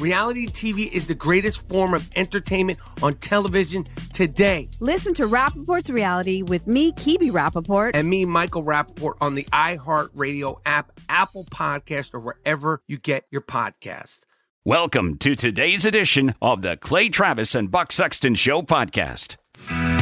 Reality TV is the greatest form of entertainment on television today. Listen to Rapaport's reality with me, Kibi Rapaport. And me, Michael Rapaport, on the iHeartRadio app, Apple Podcast, or wherever you get your podcast. Welcome to today's edition of the Clay Travis and Buck Sexton Show podcast.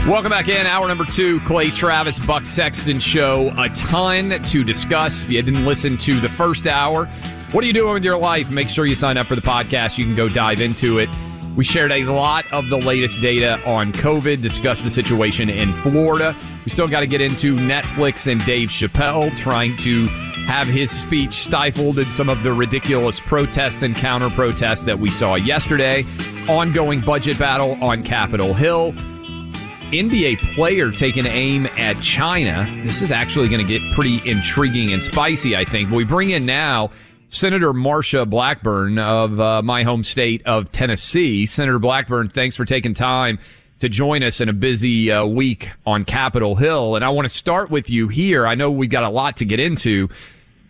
Welcome back in. Hour number two, Clay Travis, Buck Sexton Show. A ton to discuss. If you didn't listen to the first hour, what are you doing with your life? Make sure you sign up for the podcast. You can go dive into it. We shared a lot of the latest data on COVID, discussed the situation in Florida. We still got to get into Netflix and Dave Chappelle trying to have his speech stifled in some of the ridiculous protests and counter protests that we saw yesterday. Ongoing budget battle on Capitol Hill. NBA player taking aim at China. This is actually going to get pretty intriguing and spicy, I think. But we bring in now Senator Marsha Blackburn of uh, my home state of Tennessee. Senator Blackburn, thanks for taking time to join us in a busy uh, week on Capitol Hill. And I want to start with you here. I know we've got a lot to get into,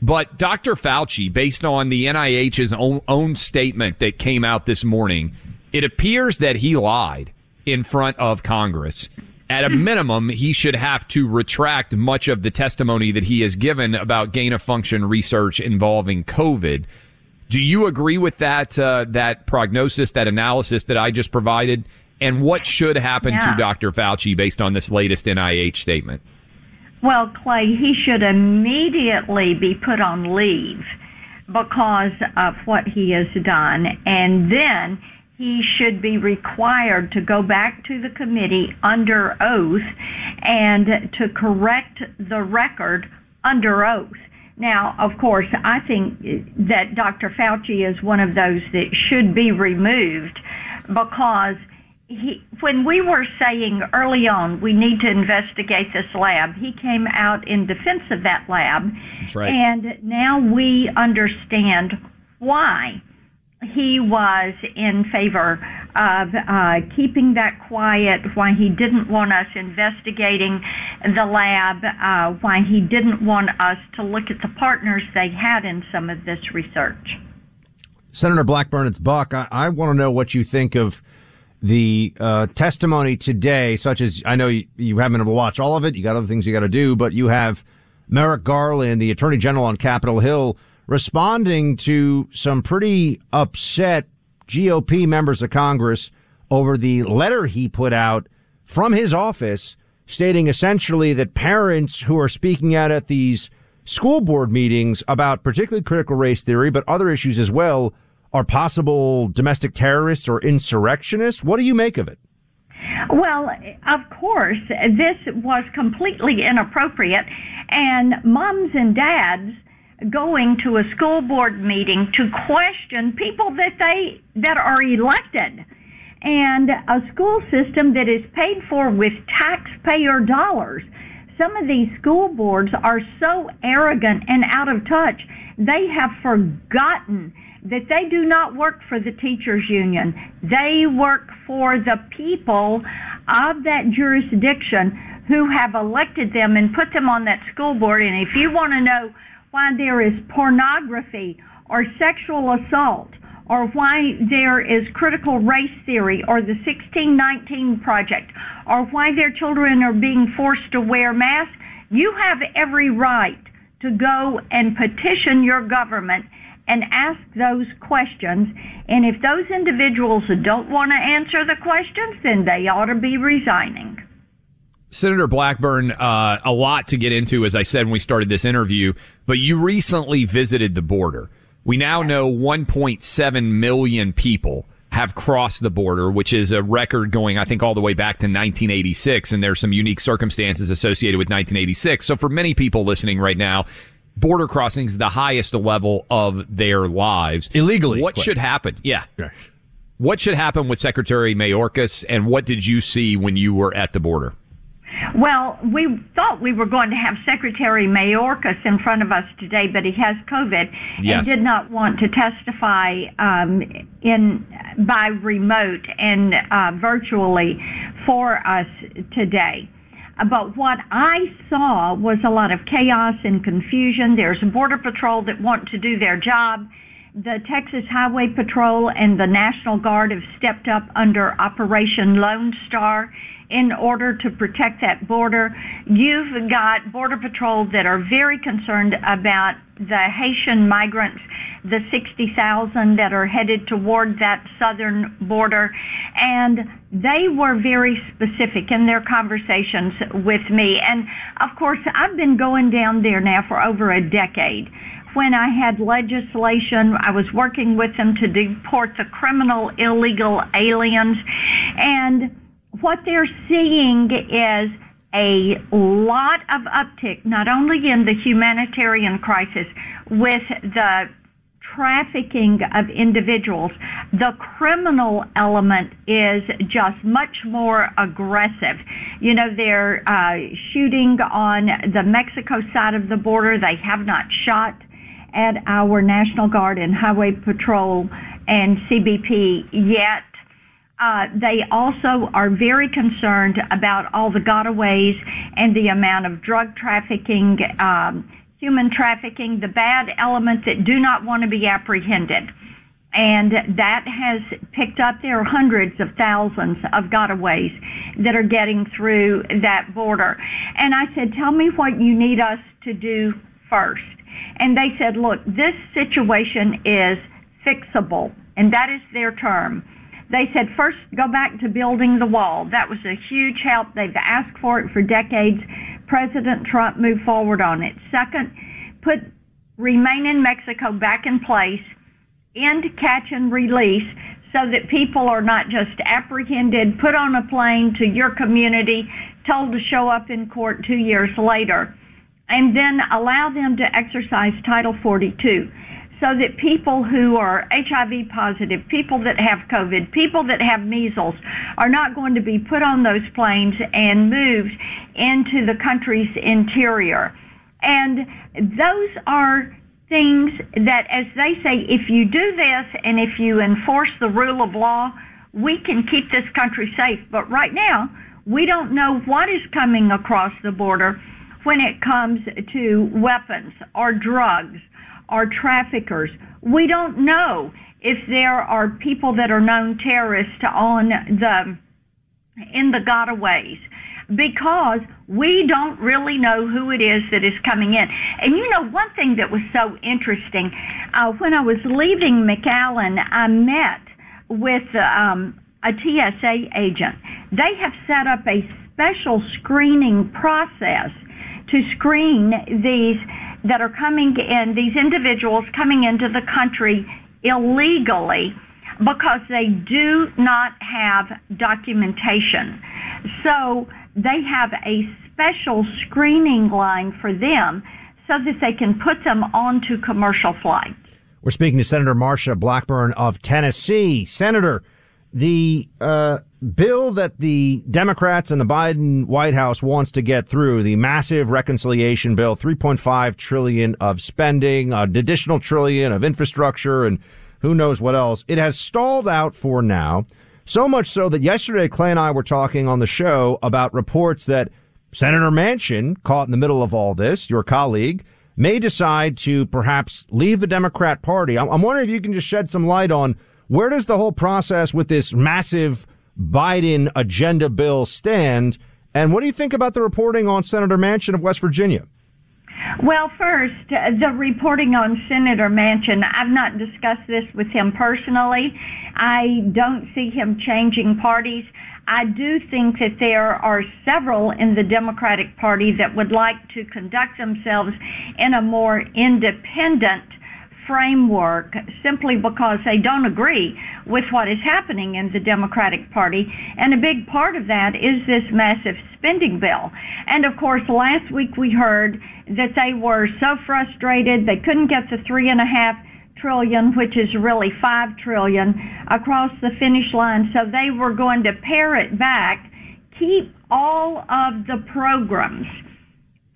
but Dr. Fauci, based on the NIH's own, own statement that came out this morning, it appears that he lied in front of Congress. At a minimum, he should have to retract much of the testimony that he has given about gain of function research involving COVID. Do you agree with that uh, that prognosis, that analysis that I just provided? And what should happen yeah. to Dr. Fauci based on this latest NIH statement? Well, Clay, he should immediately be put on leave because of what he has done, and then he should be required to go back to the committee under oath and to correct the record under oath. Now, of course, I think that Dr. Fauci is one of those that should be removed because he, when we were saying early on we need to investigate this lab, he came out in defense of that lab. Right. And now we understand why he was in favor of uh, keeping that quiet, why he didn't want us investigating the lab, uh, why he didn't want us to look at the partners they had in some of this research. Senator Blackburn, it's Buck. I, I want to know what you think of the uh, testimony today, such as I know you, you haven't been able to watch all of it. You got other things you got to do, but you have Merrick Garland, the Attorney General on Capitol Hill, responding to some pretty upset GOP members of Congress over the letter he put out from his office stating essentially that parents who are speaking out at these school board meetings about particularly critical race theory, but other issues as well, are possible domestic terrorists or insurrectionists. What do you make of it? Well, of course, this was completely inappropriate, and moms and dads going to a school board meeting to question people that they that are elected. And a school system that is paid for with taxpayer dollars. Some of these school boards are so arrogant and out of touch they have forgotten that they do not work for the teachers union. They work for the people of that jurisdiction who have elected them and put them on that school board. And if you want to know why there is pornography or sexual assault or why there is critical race theory or the 1619 project or why their children are being forced to wear masks, you have every right to go and petition your government and ask those questions. And if those individuals don't want to answer the questions, then they ought to be resigning. Senator Blackburn, uh, a lot to get into, as I said when we started this interview, but you recently visited the border. We now know 1.7 million people have crossed the border, which is a record going, I think, all the way back to 1986. And there's some unique circumstances associated with 1986. So for many people listening right now, border crossings, is the highest level of their lives. Illegally. What should happen? Yeah. What should happen with Secretary Mayorkas and what did you see when you were at the border? Well, we thought we were going to have Secretary Mayorkas in front of us today, but he has COVID Yes. and did not want to testify um, in by remote and uh, virtually for us today. But what I saw was a lot of chaos and confusion. There's border patrol that want to do their job. The Texas Highway Patrol and the National Guard have stepped up under Operation Lone Star in order to protect that border. You've got Border Patrol that are very concerned about the Haitian migrants, the 60,000 that are headed toward that southern border. And they were very specific in their conversations with me. And of course, I've been going down there now for over a decade when I had legislation, I was working with them to deport the criminal illegal aliens. And what they're seeing is a lot of uptick, not only in the humanitarian crisis with the trafficking of individuals, the criminal element is just much more aggressive. You know, they're uh, shooting on the Mexico side of the border. They have not shot at our National Guard and Highway Patrol and CBP yet. Uh, they also are very concerned about all the gotaways and the amount of drug trafficking, um, human trafficking, the bad elements that do not want to be apprehended. And that has picked up. There are hundreds of thousands of gotaways that are getting through that border. And I said, Tell me what you need us to do first. And they said, Look, this situation is fixable. And that is their term. They said, first, go back to building the wall. That was a huge help. They've asked for it for decades. President Trump moved forward on it. Second, put remain in Mexico back in place, end catch and release so that people are not just apprehended, put on a plane to your community, told to show up in court two years later, and then allow them to exercise Title 42 so that people who are HIV positive, people that have COVID, people that have measles are not going to be put on those planes and moved into the country's interior. And those are things that, as they say, if you do this and if you enforce the rule of law, we can keep this country safe. But right now, we don't know what is coming across the border when it comes to weapons or drugs or traffickers. We don't know if there are people that are known terrorists on the in the gotaways because we don't really know who it is that is coming in. And you know, one thing that was so interesting uh, when I was leaving McAllen, I met with um, a TSA agent. They have set up a special screening process to screen these that are coming in, these individuals coming into the country illegally because they do not have documentation. So they have a special screening line for them so that they can put them onto commercial flights. We're speaking to Senator Marsha Blackburn of Tennessee. Senator, the uh, bill that the Democrats and the Biden White House wants to get through, the massive reconciliation bill, 3.5 trillion of spending, an additional trillion of infrastructure, and who knows what else. It has stalled out for now. So much so that yesterday Clay and I were talking on the show about reports that Senator Manchin, caught in the middle of all this, your colleague, may decide to perhaps leave the Democrat Party. I'm, I'm wondering if you can just shed some light on where does the whole process with this massive Biden agenda bill stand? And what do you think about the reporting on Senator Manchin of West Virginia? Well, first, uh, the reporting on Senator Manchin, I've not discussed this with him personally. I don't see him changing parties. I do think that there are several in the Democratic Party that would like to conduct themselves in a more independent framework simply because they don't agree with what is happening in the Democratic Party. And a big part of that is this massive spending bill. And of course, last week we heard that they were so frustrated they couldn't get the three and a half trillion, which is really five trillion, across the finish line. So they were going to pare it back, keep all of the programs,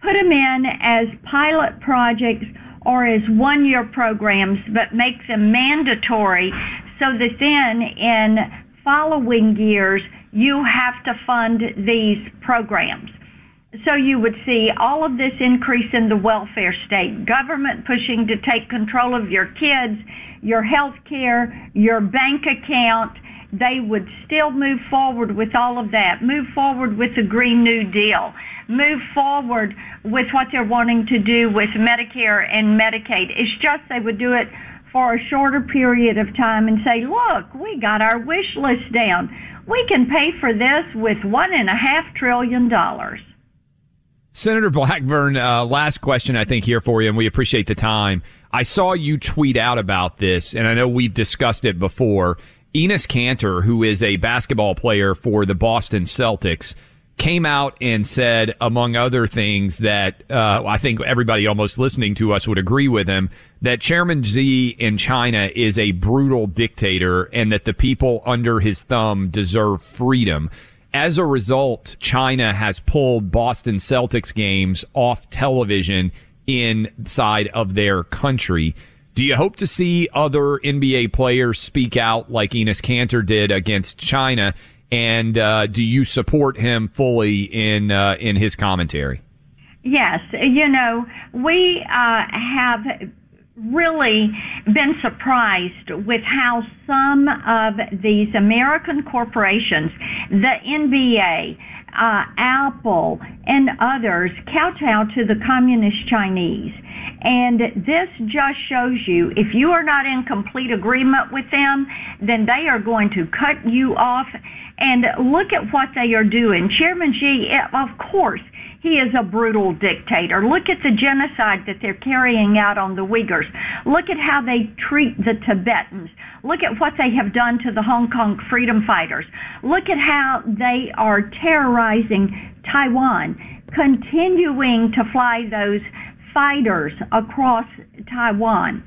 put them in as pilot projects or as one year programs, but make them mandatory so that then in following years you have to fund these programs. So you would see all of this increase in the welfare state, government pushing to take control of your kids, your health care, your bank account. They would still move forward with all of that, move forward with the Green New Deal, move forward with what they're wanting to do with Medicare and Medicaid. It's just they would do it for a shorter period of time and say, look, we got our wish list down. We can pay for this with one and a half trillion dollars. Senator Blackburn, uh, last question I think here for you, and we appreciate the time. I saw you tweet out about this, and I know we've discussed it before. Enes Kanter, who is a basketball player for the Boston Celtics, came out and said, among other things, that uh, I think everybody almost listening to us would agree with him that Chairman Xi in China is a brutal dictator and that the people under his thumb deserve freedom. As a result, China has pulled Boston Celtics games off television inside of their country. Do you hope to see other NBA players speak out like Enes Kanter did against China? And uh, do you support him fully in uh, in his commentary? Yes, you know we uh, have really been surprised with how some of these American corporations, the NBA, uh, Apple, and others kowtow to the communist Chinese. And this just shows you if you are not in complete agreement with them, then they are going to cut you off and look at what they are doing. Chairman Xi, eh, of course, he is a brutal dictator. Look at the genocide that they're carrying out on the Uyghurs. Look at how they treat the Tibetans. Look at what they have done to the Hong Kong freedom fighters. Look at how they are terrorizing Taiwan, continuing to fly those fighters across Taiwan.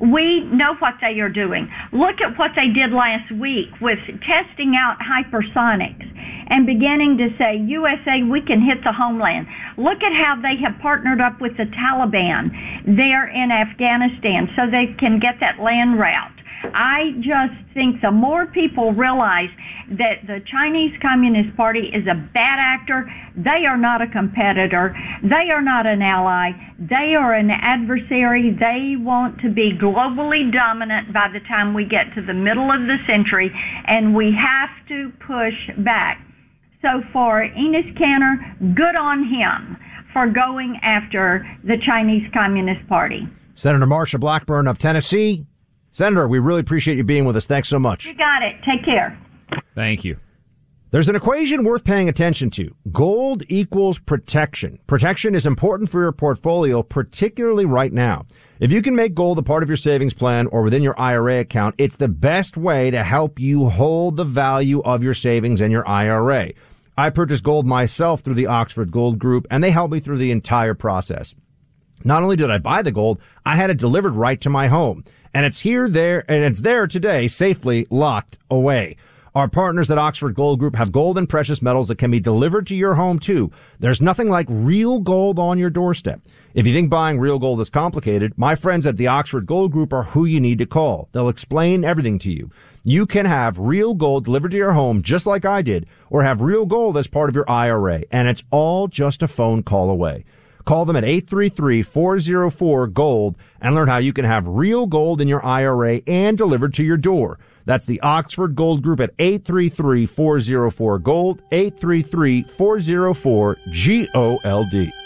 We know what they are doing. Look at what they did last week with testing out hypersonics and beginning to say, USA, we can hit the homeland. Look at how they have partnered up with the Taliban there in Afghanistan so they can get that land route. I just think the more people realize that the Chinese Communist Party is a bad actor, they are not a competitor, they are not an ally, they are an adversary. They want to be globally dominant by the time we get to the middle of the century, and we have to push back. So for Enes Kanter, good on him for going after the Chinese Communist Party. Senator Marsha Blackburn of Tennessee, Senator, we really appreciate you being with us. Thanks so much. You got it. Take care. Thank you. There's an equation worth paying attention to. Gold equals protection. Protection is important for your portfolio, particularly right now. If you can make gold a part of your savings plan or within your IRA account, it's the best way to help you hold the value of your savings and your IRA. I purchased gold myself through the Oxford Gold Group and they helped me through the entire process. Not only did I buy the gold, I had it delivered right to my home and it's here, there, and it's there today, safely locked away. Our partners at Oxford Gold Group have gold and precious metals that can be delivered to your home too. There's nothing like real gold on your doorstep. If you think buying real gold is complicated, my friends at the Oxford Gold Group are who you need to call. They'll explain everything to you. You can have real gold delivered to your home just like I did, or have real gold as part of your IRA, and it's all just a phone call away. Call them at 833-404-GOLD and learn how you can have real gold in your IRA and delivered to your door. That's the Oxford Gold Group at 833-404-GOLD, 833-404-GOLD.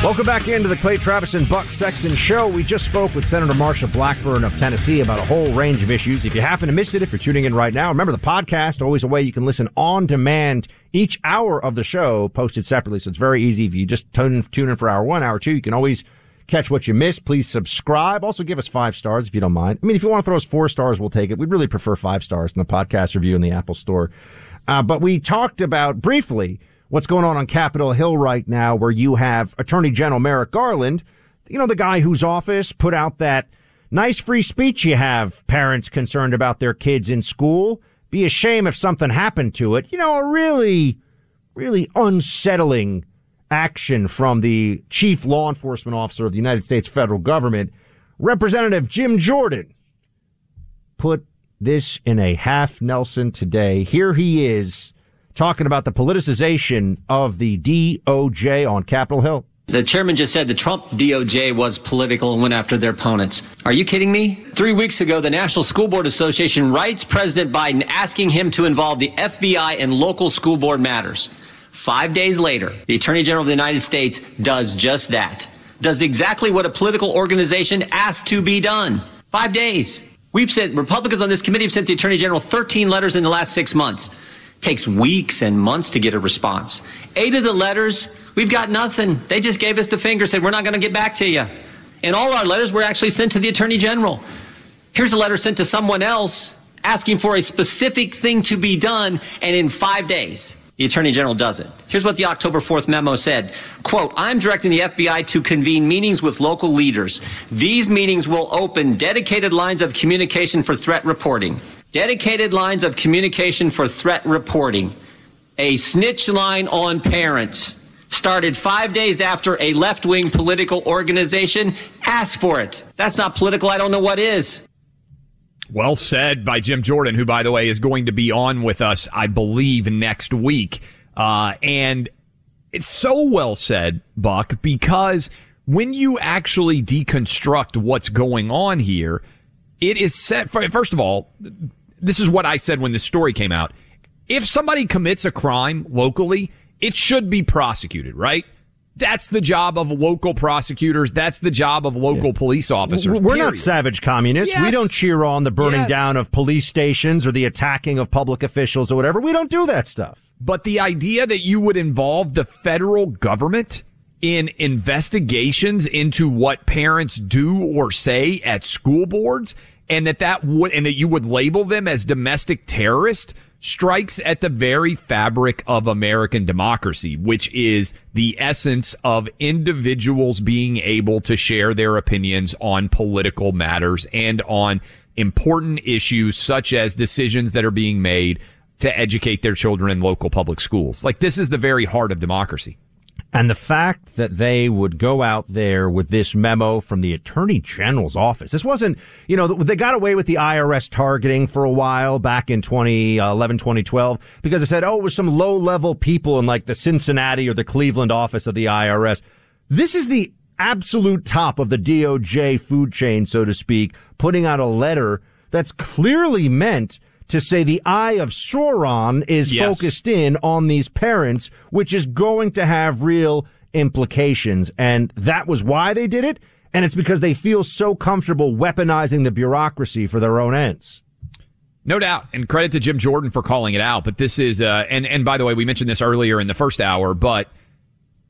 Welcome back into the Clay Travis and Buck Sexton show. We just spoke with Senator Marsha Blackburn of Tennessee about a whole range of issues. If you happen to miss it, if you're tuning in right now, remember the podcast, always a way you can listen on demand. Each hour of the show posted separately, so it's very easy. If you just tune, tune in for hour one, hour two, you can always catch what you missed. Please subscribe. Also give us five stars if you don't mind. I mean, if you want to throw us four stars, we'll take it. We'd really prefer five stars in the podcast review in the Apple Store. Uh, but we talked about briefly what's going on on Capitol Hill right now, where you have Attorney General Merrick Garland, you know, the guy whose office put out that nice free speech you have parents concerned about their kids in school. Be a shame if something happened to it. You know, a really, really unsettling action from the chief law enforcement officer of the United States federal government, Representative Jim Jordan, put this in a half Nelson today. Here he is talking about the politicization of the DOJ on Capitol Hill. The chairman just said the Trump DOJ was political and went after their opponents. Are you kidding me? Three weeks ago, the National School Board Association writes President Biden asking him to involve the FBI in local school board matters. Five days later, the Attorney General of the United States does just that. Does exactly what a political organization asked to be done. Five days. We've sent, Republicans on this committee have sent the Attorney General 13 letters in the last six months takes weeks and months to get a response. Eight of the letters, we've got nothing. They just gave us the finger, said, we're not going to get back to you. And all our letters were actually sent to the Attorney General. Here's a letter sent to someone else asking for a specific thing to be done, and in five days, the Attorney General does it. Here's what the October 4th memo said. Quote, I'm directing the FBI to convene meetings with local leaders. These meetings will open dedicated lines of communication for threat reporting dedicated lines of communication for threat reporting, a snitch line on parents, started five days after a left wing political organization asked for it. That's not political. I don't know what is. Well said by Jim Jordan, who, by the way, is going to be on with us, I believe, next week. Uh, and it's so well said, Buck, because when you actually deconstruct what's going on here, it is set. First of all, this is what I said when the story came out. If somebody commits a crime locally, it should be prosecuted, right? That's the job of local prosecutors. That's the job of local police officers. We're period. not savage communists. We don't cheer on the burning Yes. down of police stations or the attacking of public officials or whatever. We don't do that stuff. But the idea that you would involve the federal government in investigations into what parents do or say at school boards and that that would and that you would label them as domestic terrorist strikes at the very fabric of American democracy, which is the essence of individuals being able to share their opinions on political matters and on important issues such as decisions that are being made to educate their children in local public schools. Like this is the very heart of democracy. And the fact that they would go out there with this memo from the attorney general's office. This wasn't, you know, they got away with the IRS targeting for a while back in 2011, uh, 2012, because they said, oh, it was some low level people in like the Cincinnati or the Cleveland office of the IRS. This is the absolute top of the DOJ food chain, so to speak, putting out a letter that's clearly meant to say the eye of Sauron is Yes. focused in on these parents, which is going to have real implications. And that was why they did it. And it's because they feel so comfortable weaponizing the bureaucracy for their own ends. No doubt, and credit to Jim Jordan for calling it out. But this is, uh, and and by the way, we mentioned this earlier in the first hour, but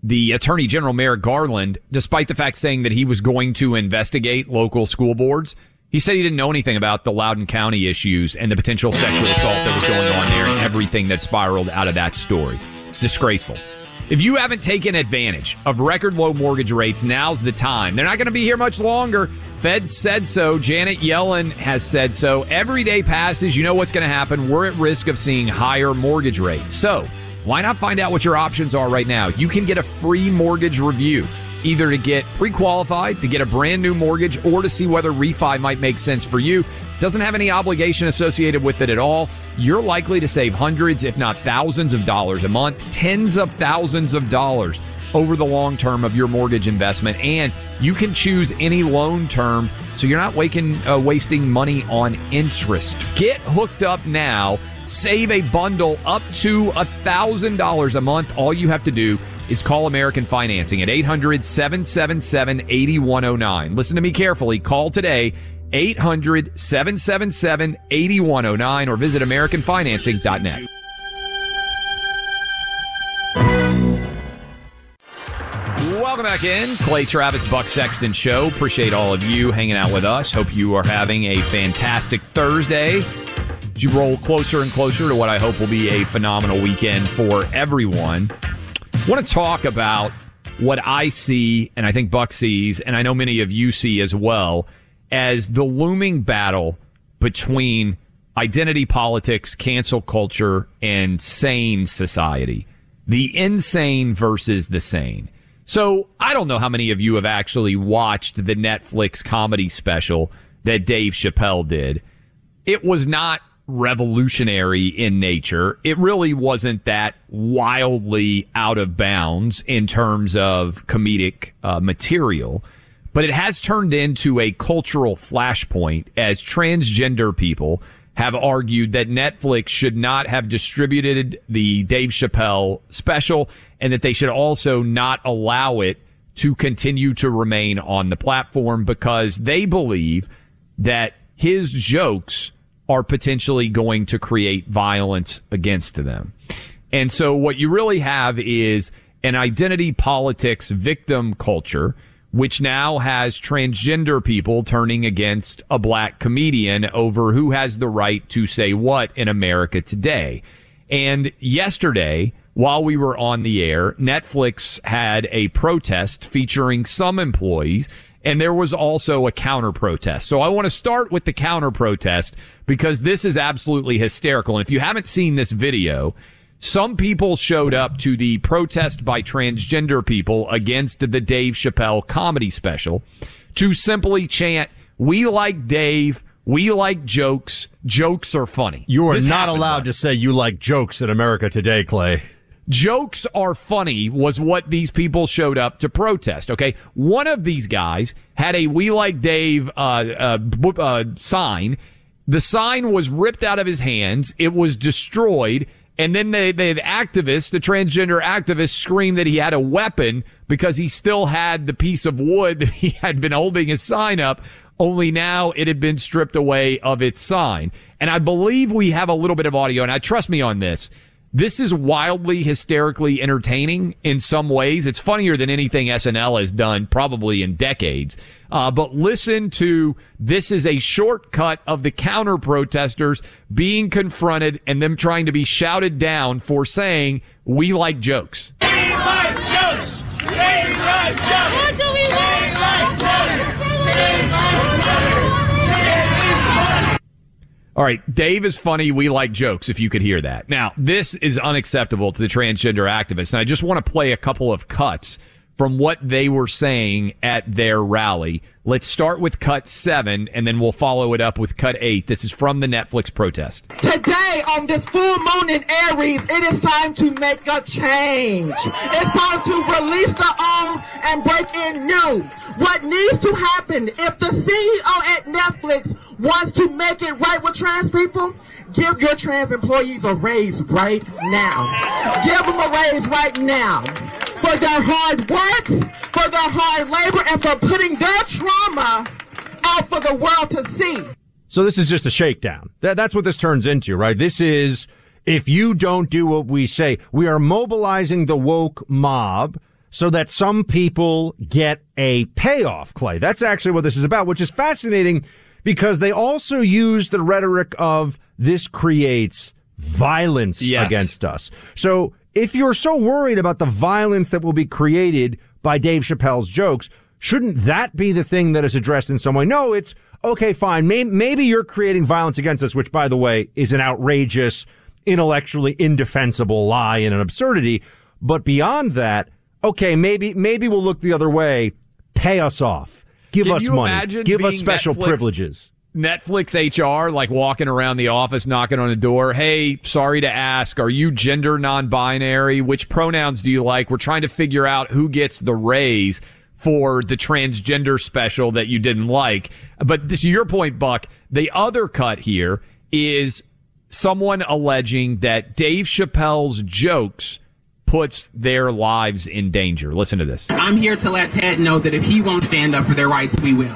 the Attorney General Merrick Garland, despite the fact saying that he was going to investigate local school boards, he said he didn't know anything about the Loudoun County issues and the potential sexual assault that was going on there and everything that spiraled out of that story. It's disgraceful. If you haven't taken advantage of record low mortgage rates, now's the time. They're not going to be here much longer. Fed said so. Janet Yellen has said so. Every day passes, you know what's going to happen. We're at risk of seeing higher mortgage rates. So, why not find out what your options are right now? You can get a free mortgage review, either to get pre qualified, to get a brand new mortgage, or to see whether refi might make sense for you. Doesn't have any obligation associated with it at all. You're likely to save hundreds, if not thousands of dollars a month, tens of thousands of dollars over the long term of your mortgage investment. And you can choose any loan term so you're not waking, uh, wasting money on interest. Get hooked up now. Save a bundle up to $1,000 a month. All you have to do is call American Financing at 800 777 8109. Listen to me carefully. Call today 800 777 8109 or visit AmericanFinancing.net. Welcome back in. Clay Travis, Buck Sexton Show. Appreciate all of you hanging out with us. Hope you are having a fantastic Thursday. As you roll closer and closer to what I hope will be a phenomenal weekend for everyone. Want to talk about what I see, and I think Buck sees, and I know many of you see as well, as the looming battle between identity politics, cancel culture, and sane society. The insane versus the sane. So I don't know how many of you have actually watched the Netflix comedy special that Dave Chappelle did. It was not revolutionary in nature. It really wasn't that wildly out of bounds in terms of comedic uh, material, but it has turned into a cultural flashpoint as transgender people have argued that Netflix should not have distributed the Dave Chappelle special and that they should also not allow it to continue to remain on the platform because they believe that his jokes are potentially going to create violence against them. And so what you really have is an identity politics victim culture, which now has transgender people turning against a black comedian over who has the right to say what in America today. And yesterday, while we were on the air, Netflix had a protest featuring some employees and there was also a counter protest. So I want to start with the counter protest because this is absolutely hysterical. And if you haven't seen this video, some people showed up to the protest by transgender people against the Dave Chappelle comedy special to simply chant, we like Dave, We like jokes. Jokes are funny. You are This not allowed bud. to say you like jokes in America today, Clay. Jokes are funny was what these people showed up to protest. Okay. One of these guys had a We Like Dave, uh, uh, uh, sign. The sign was ripped out of his hands. It was destroyed. And then the, the activist, the transgender activist screamed that he had a weapon because he still had the piece of wood that he had been holding his sign up. Only now it had been stripped away of its sign. And I believe we have a little bit of audio and I trust me on this. This is wildly hysterically entertaining in some ways. It's funnier than anything SNL has done probably in decades. Uh, but listen to this is a shortcut of the counter protesters being confronted and them trying to be shouted down for saying, we like jokes. We like jokes. We like jokes. What do we like? like jokes. All right, Dave is funny. We like jokes, if you could hear that. Now, this is unacceptable to the transgender activists. And I just want to play a couple of cuts from what they were saying at their rally. Let's start with cut seven, and then we'll follow it up with cut eight. This is from the Netflix protest. Today, on this full moon in Aries, it is time to make a change. It's time to release the old and break in new. What needs to happen if the CEO at Netflix wants to make it right with trans people? Give your trans employees a raise right now. Give them a raise right now for their hard work, for their hard labor, and for putting their trauma out for the world to see. So this is just a shakedown. That, that's what this turns into, right? This is, if you don't do what we say, we are mobilizing the woke mob so that some people get a payoff, Clay. That's actually what this is about, which is fascinating because they also use the rhetoric of this creates violence Yes. against us. So if you're so worried about the violence that will be created by Dave Chappelle's jokes, shouldn't that be the thing that is addressed in some way? No, it's okay, fine. Maybe, maybe you're creating violence against us, which by the way is an outrageous, intellectually indefensible lie and an absurdity. But beyond that, okay, maybe, maybe we'll look the other way. Pay us off. Give Can us money. Give us special Netflix- privileges. Netflix HR, like walking around the office, knocking on the door. Hey, sorry to ask, are you gender non-binary? Which pronouns do you like? We're trying to figure out who gets the raise for the transgender special that you didn't like. But this, your point, Buck, the other cut here is someone alleging that Dave Chappelle's jokes puts their lives in danger. Listen to this. I'm here to let Ted know that if he won't stand up for their rights, we will.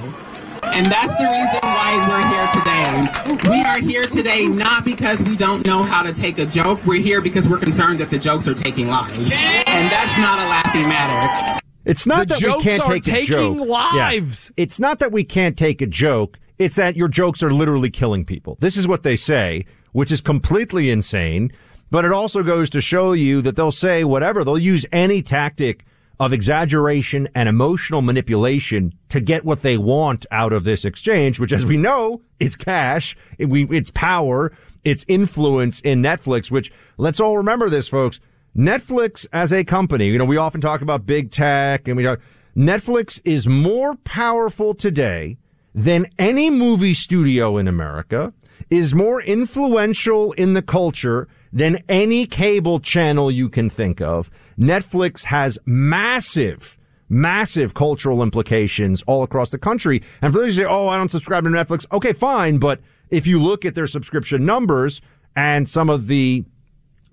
And that's the reason why we're here today. We are here today not because we don't know how to take a joke. We're here because we're concerned that the jokes are taking lives. And that's not a laughing matter. It's not The that we jokes can't are take a taking joke. lives. Yeah. It's not that we can't take a joke. It's that your jokes are literally killing people. This is what they say, which is completely insane. But it also goes to show you that they'll say whatever. They'll use any tactic of exaggeration and emotional manipulation to get what they want out of this exchange, which as we know is cash. It's power. It's influence in Netflix, which let's all remember this, folks. Netflix as a company, you know, we often talk about big tech and we talk, Netflix is more powerful today than any movie studio in America, is more influential in the culture than any cable channel you can think of. Netflix has massive, massive cultural implications all across the country. And for those who say, oh, I don't subscribe to Netflix, okay, fine. But if you look at their subscription numbers and some of the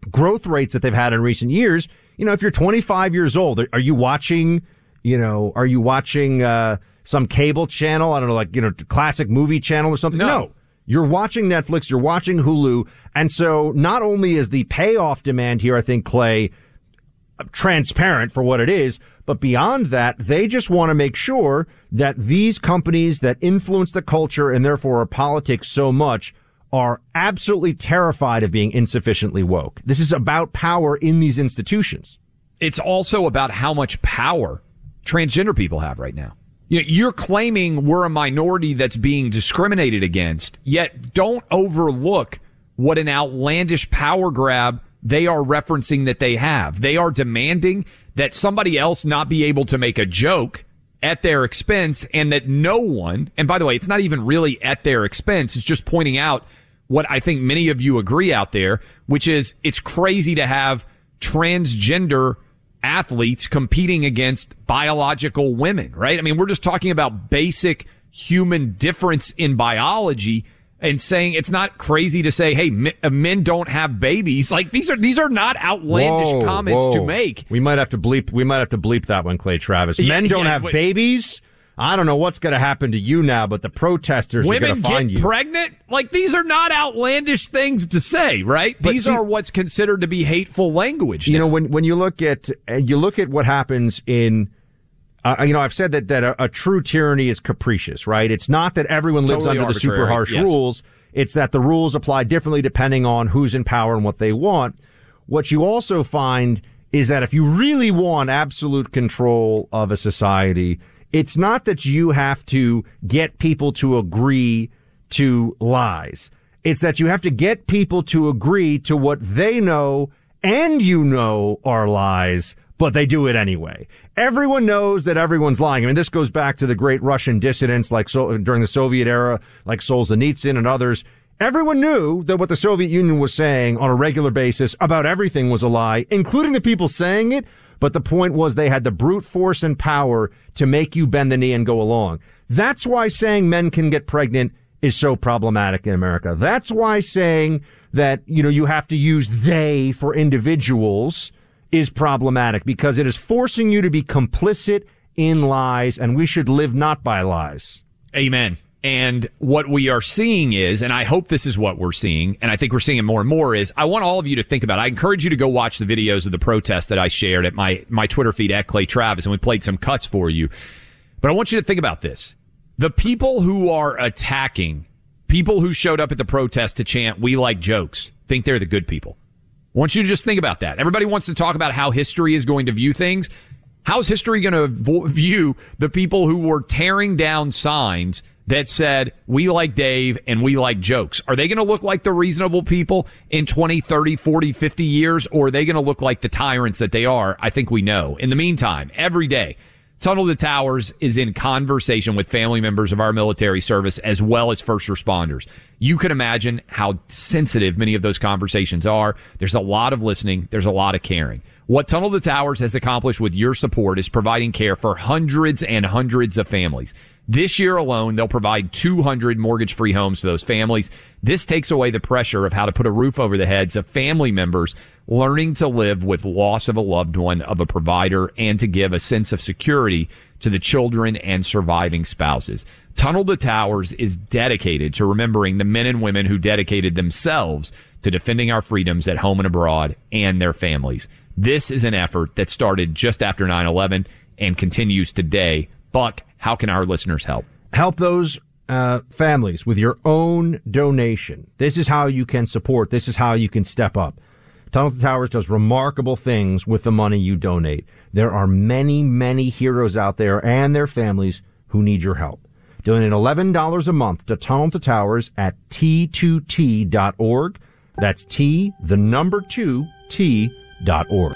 growth rates that they've had in recent years, you know, if you're 25 years old, are you watching, you know, are you watching, uh, some cable channel? I don't know, like, you know, classic movie channel or something? No. You're watching Netflix, you're watching Hulu. And so not only is the payoff demand here, I think, Clay, transparent for what it is, but beyond that, they just want to make sure that these companies that influence the culture and therefore our politics so much are absolutely terrified of being insufficiently woke. This is about power in these institutions. It's also about how much power transgender people have right now. You're claiming we're a minority that's being discriminated against, yet don't overlook what an outlandish power grab they are referencing that they have. They are demanding that somebody else not be able to make a joke at their expense and that no one, and by the way, it's not even really at their expense. It's just pointing out what I think many of you agree out there, which is it's crazy to have transgender athletes competing against biological women, right? I mean, we're just talking about basic human difference in biology and saying it's not crazy to say, hey, men, uh, don't have babies. Like these are these are not outlandish Whoa, comments to make. We might have to bleep. We might have to bleep that one, Clay Travis. Yeah, Men don't yeah, have but- babies. I don't know what's going to happen to you now, but the protesters are Women going to find get you. pregnant? Like these are not outlandish things to say, right? But these see- are what's considered to be hateful language. you know, when when you look at uh, you look at what happens in. Uh, you know, I've said that that a, a true tyranny is capricious, right? It's not that everyone lives Totally under the super harsh yes. rules. It's that the rules apply differently depending on who's in power and what they want. What you also find is that if you really want absolute control of a society, it's not that you have to get people to agree to lies. It's that you have to get people to agree to what they know and you know are lies, but they do it anyway. Everyone knows that everyone's lying. I mean, this goes back to the great Russian dissidents like so, during the Soviet era, like Solzhenitsyn and others. Everyone knew that what the Soviet Union was saying on a regular basis about everything was a lie, including the people saying it. But the point was they had the brute force and power to make you bend the knee and go along. That's why saying men can get pregnant is so problematic in America. That's why saying that, you know, you have to use they for individuals is problematic because it is forcing you to be complicit in lies and we should live not by lies. Amen. And what we are seeing is, and I hope this is what we're seeing, and I think we're seeing it more and more, is I want all of you to think about it. I encourage you to go watch the videos of the protest that I shared at my, my Twitter feed at Clay Travis, and we played some cuts for you. But I want you to think about this. The people who are attacking, people who showed up at the protest to chant, we like jokes, think they're the good people. I want you to just think about that. Everybody wants to talk about how history is going to view things. How's history going to view the people who were tearing down signs that said, we like Dave and we like jokes? Are they going to look like the reasonable people in 20, 30, 40, 50 years? Or are they going to look like the tyrants that they are? I think we know. In the meantime, every day, Tunnel to Towers is in conversation with family members of our military service as well as first responders. You can imagine how sensitive many of those conversations are. There's a lot of listening. There's a lot of caring. What Tunnel to Towers has accomplished with your support is providing care for hundreds and hundreds of families. This year alone, they'll provide 200 mortgage free homes to those families. This takes away the pressure of how to put a roof over the heads of family members learning to live with loss of a loved one, of a provider, and to give a sense of security to the children and surviving spouses. Tunnel to Towers is dedicated to remembering the men and women who dedicated themselves to defending our freedoms at home and abroad and their families. This is an effort that started just after 9-11 and continues today. Buck, how can our listeners help? Help those uh, families with your own donation. This is how you can support. This is how you can step up. Tunnel to Towers does remarkable things with the money you donate. There are many, many heroes out there and their families who need your help. Donate $11 a month to Tunnel to Towers at T2T.org. That's T, the number two, T dot org.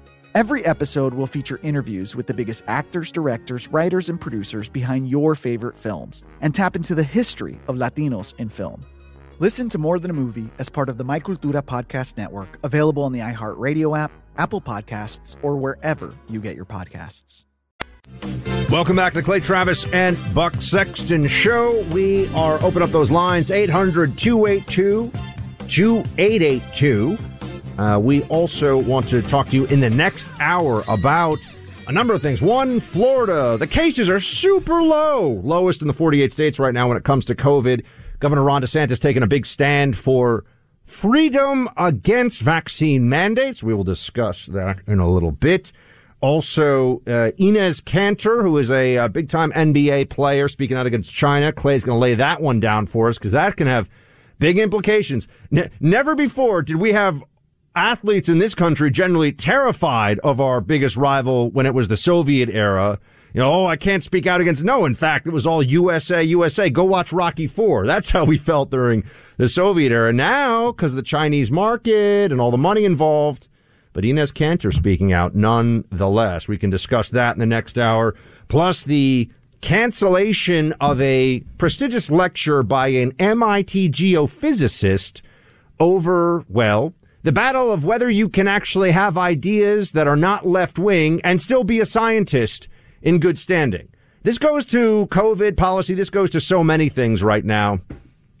Every episode will feature interviews with the biggest actors, directors, writers, and producers behind your favorite films and tap into the history of Latinos in film. Listen to More Than a Movie as part of the My Cultura Podcast Network, available on the iHeartRadio app, Apple Podcasts, or wherever you get your podcasts. Welcome back to the Clay Travis and Buck Sexton Show. We are open up those lines 800 282 2882. Uh, We also want to talk to you in the next hour about a number of things. One, Florida. The cases are super low, lowest in the 48 states right now when it comes to COVID. Governor Ron DeSantis taking a big stand for freedom against vaccine mandates. We will discuss that in a little bit. Also, uh, Enes Kanter, who is a, uh big time NBA player, speaking out against China. Clay's going to lay that one down for us because that can have big implications. Ne- never before did we have athletes in this country generally terrified of our biggest rival when it was the Soviet era. You know, oh, I can't speak out against. No, in fact, it was all USA, USA. Go watch Rocky Four. That's how we felt during the Soviet era. Now, because of the Chinese market and all the money involved, but Enes Kanter speaking out nonetheless. We can discuss that in the next hour. Plus the cancellation of a prestigious lecture by an MIT geophysicist over, well, the battle of whether you can actually have ideas that are not left wing and still be a scientist in good standing. This goes to COVID policy. This goes to so many things right now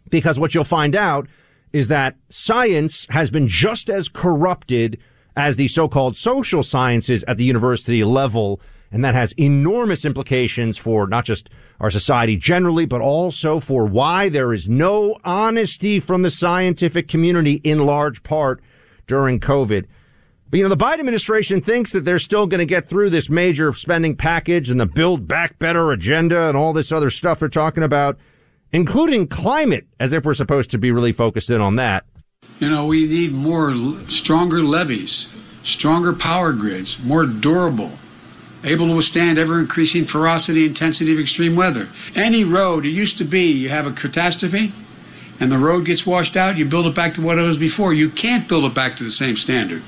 because what you'll find out is that science has been just as corrupted as the so-called social sciences at the university level. And that has enormous implications for not just our society generally, but also for why there is no honesty from the scientific community in large part during COVID. But you know, the Biden administration thinks that they're still going to get through this major spending package and the Build Back Better agenda and all this other stuff they're talking about, including climate, as if we're supposed to be really focused in on that. You know, we need more stronger levees, stronger power grids, more durable, able to withstand ever increasing ferocity, intensity of extreme weather. Any road, it used to be you have a catastrophe and the road gets washed out, you build it back to what it was before. You can't build it back to the same standard.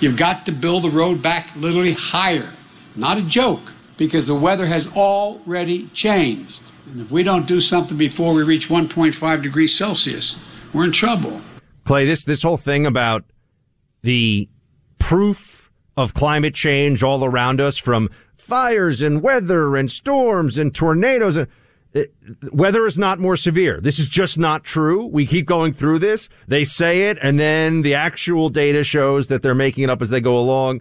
You've got to build the road back literally higher. Not a joke, because the weather has already changed. And if we don't do something before we reach 1.5 degrees Celsius, we're in trouble. Clay, this this whole thing about the proof of climate change all around us, from fires and weather and storms and tornadoes, and weather is not more severe. This is just not true. We keep going through this. They say it, and then the actual data shows that they're making it up as they go along.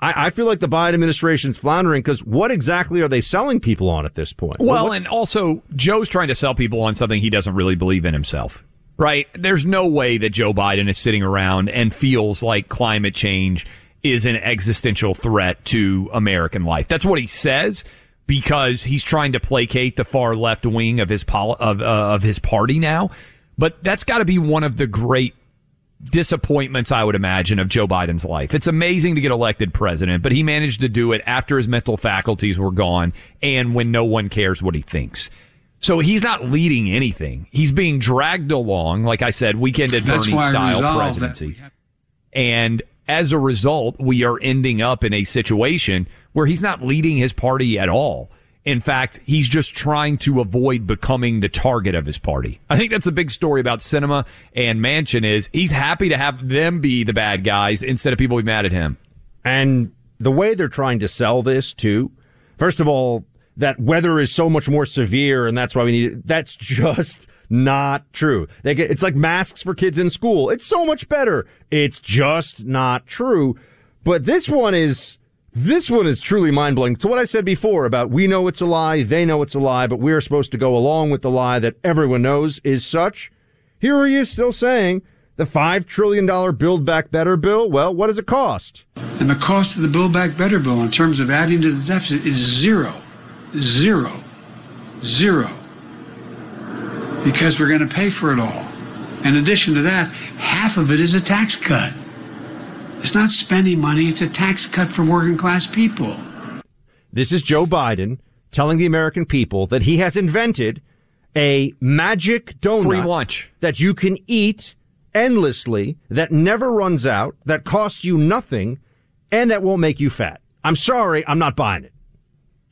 I, I feel like the Biden administration's floundering because what exactly are they selling people on at this point? Well, What- and also Joe's trying to sell people on something he doesn't really believe in himself. Right? There's no way that Joe Biden is sitting around and feels like climate change is an existential threat to American life. That's what he says because he's trying to placate the far left wing of his pol- of uh, of his party now. But that's got to be one of the great disappointments I would imagine of Joe Biden's life. It's amazing to get elected president, but he managed to do it after his mental faculties were gone and when no one cares what he thinks. So he's not leading anything. He's being dragged along, like I said, weekend at Bernie style presidency. And as a result, we are ending up in a situation where he's not leading his party at all. In fact, he's just trying to avoid becoming the target of his party. I think that's a big story about Sinema and Manchin is he's happy to have them be the bad guys instead of people be mad at him. And the way they're trying to sell this too. First of all, that weather is so much more severe and that's why we need it. That's just not true. They get, it's like masks for kids in school. It's so much better. It's just not true. But this one is, this one is truly mind blowing. To what I said before about we know it's a lie, they know it's a lie, but we're supposed to go along with the lie that everyone knows is such. Here he is still saying the $5 trillion Build Back Better bill. Well, what does it cost? And the cost of the Build Back Better bill in terms of adding to the deficit is zero. Zero. Zero. Because we're going to pay for it all. In addition to that, half of it is a tax cut. It's not spending money, it's a tax cut for working class people. This is Joe Biden telling the American people that he has invented a magic donut Free lunch. that you can eat endlessly, that never runs out, that costs you nothing, and that won't make you fat. I'm sorry, I'm not buying it.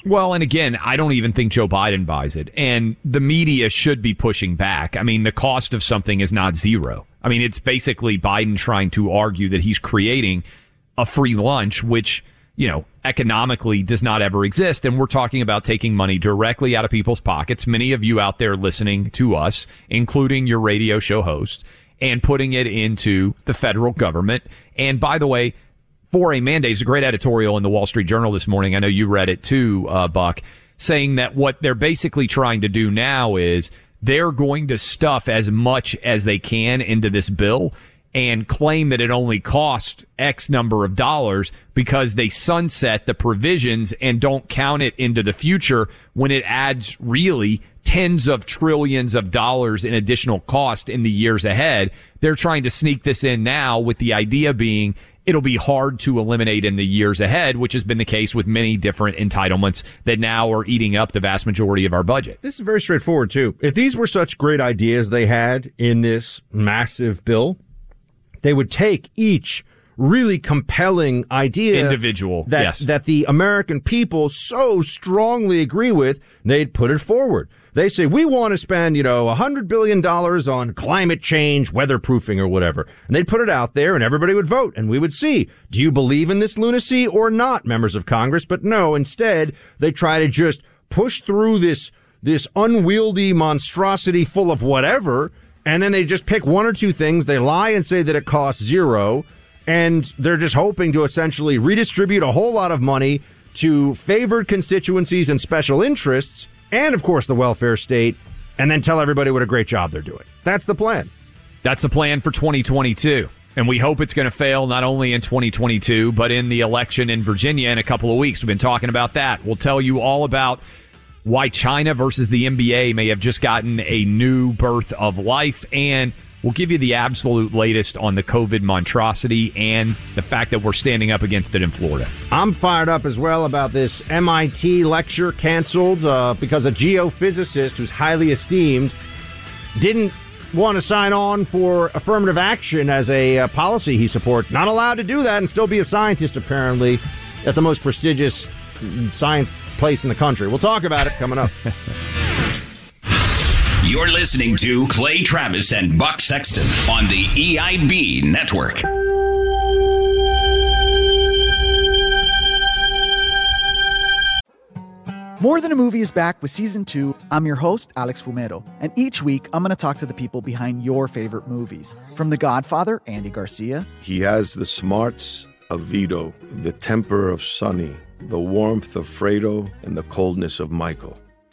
Well, and again, I don't even think Joe Biden buys it. And the media should be pushing back. I mean, the cost of something is not zero. I mean, it's basically Biden trying to argue that he's creating a free lunch, which, you know, economically does not ever exist. And we're talking about taking money directly out of people's pockets. Many of you out there listening to us, including your radio show host, and putting it into the federal government. And by the way, for a mandate. is a great editorial in the Wall Street Journal this morning. I know you read it too, uh, Buck, saying that what they're basically trying to do now is they're going to stuff as much as they can into this bill and claim that it only cost X number of dollars because they sunset the provisions and don't count it into the future when it adds really tens of trillions of dollars in additional cost in the years ahead. They're trying to sneak this in now with the idea being it'll be hard to eliminate in the years ahead, which has been the case with many different entitlements that now are eating up the vast majority of our budget. This is very straightforward too. If these were such great ideas they had in this massive bill, they would take each really compelling idea Individual, that yes. that the American people so strongly agree with, they'd put it forward. They say we want to spend, you know, a hundred billion dollars on climate change, weatherproofing, or whatever, and they'd put it out there, and everybody would vote, and we would see, do you believe in this lunacy or not, members of Congress? But no, instead they try to just push through this this unwieldy monstrosity full of whatever, and then they just pick one or two things. They lie and say that it costs zero, and they're just hoping to essentially redistribute a whole lot of money to favored constituencies and special interests, and of course the welfare state, and then tell everybody what a great job they're doing. That's the plan. That's the plan for 2022. And we hope it's going to fail not only in 2022, but in the election in Virginia in a couple of weeks. We've been talking about that. We'll tell you all about why China versus the NBA may have just gotten a new birth of life. And we'll give you the absolute latest on the COVID monstrosity and the fact that we're standing up against it in Florida. I'm fired up as well about this MIT lecture canceled uh, because a geophysicist who's highly esteemed didn't want to sign on for affirmative action as a uh, policy he supports. Not allowed to do that and still be a scientist, apparently, at the most prestigious science place in the country. We'll talk about it coming up. You're listening to Clay Travis and Buck Sexton on the EIB network. More Than a Movie is back with season two. I'm your host, Alex Fumero, and each week I'm going to talk to the people behind your favorite movies. From The Godfather, Andy Garcia, He has the smarts of Vito, the temper of Sonny, the warmth of Fredo, and the coldness of Michael.